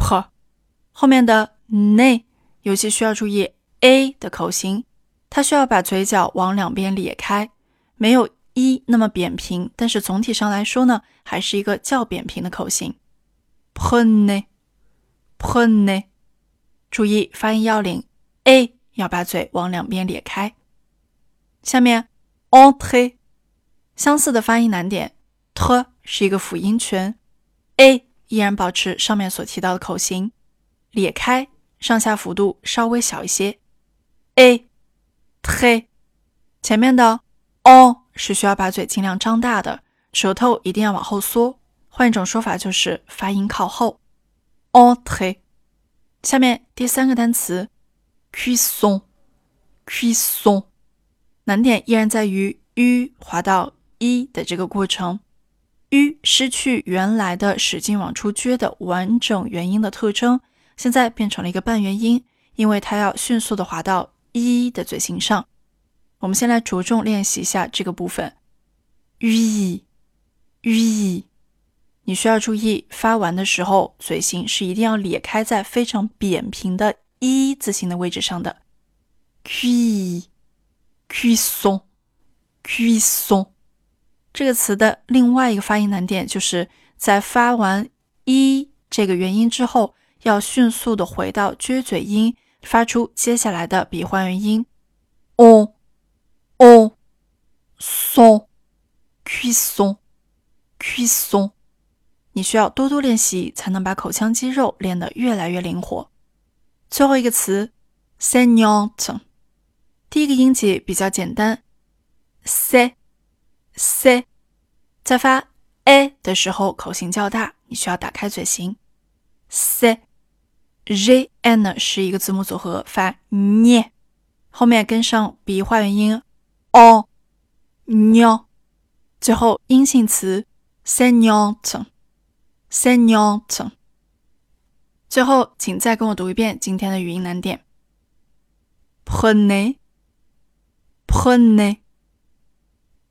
p。后面的 ne 尤其需要注意 a 的口型，它需要把嘴角往两边咧开，没有。一那么扁平，但是总体上来说呢，还是一个较扁平的口型。pone，pone，注意发音要领，a 要把嘴往两边咧开。下面 entre，相似的发音难点，t 是一个辅音全，a 依然保持上面所提到的口型，咧开，上下幅度稍微小一些。a t，前面的 o。是需要把嘴尽量张大的，舌头一定要往后缩。换一种说法就是发音靠后。on t。下面第三个单词，cuisson，cuisson，难点依然在于 u 滑到 e 的这个过程，u 失去原来的使劲往出撅的完整元音的特征，现在变成了一个半元音，因为它要迅速的滑到一的嘴型上。我们先来着重练习一下这个部分。u u，你需要注意发完的时候，嘴型是一定要咧开在非常扁平的一字形的位置上的。cuisson cuisson 这个词的另外一个发音难点，就是在发完一这个元音之后，要迅速的回到撅嘴音，发出接下来的闭环元音。o on son cuisson cuisson，你需要多多练习，才能把口腔肌肉练得越来越灵活。最后一个词 “saignant”，第一个音节比较简单，s c 在发 a 的时候口型较大，你需要打开嘴型。c j n 呢是一个字母组合，发 n，后面跟上鼻化元音。哦，鸟，最后阴性词 saint，saint。最后，请再跟我读一遍今天的语音难点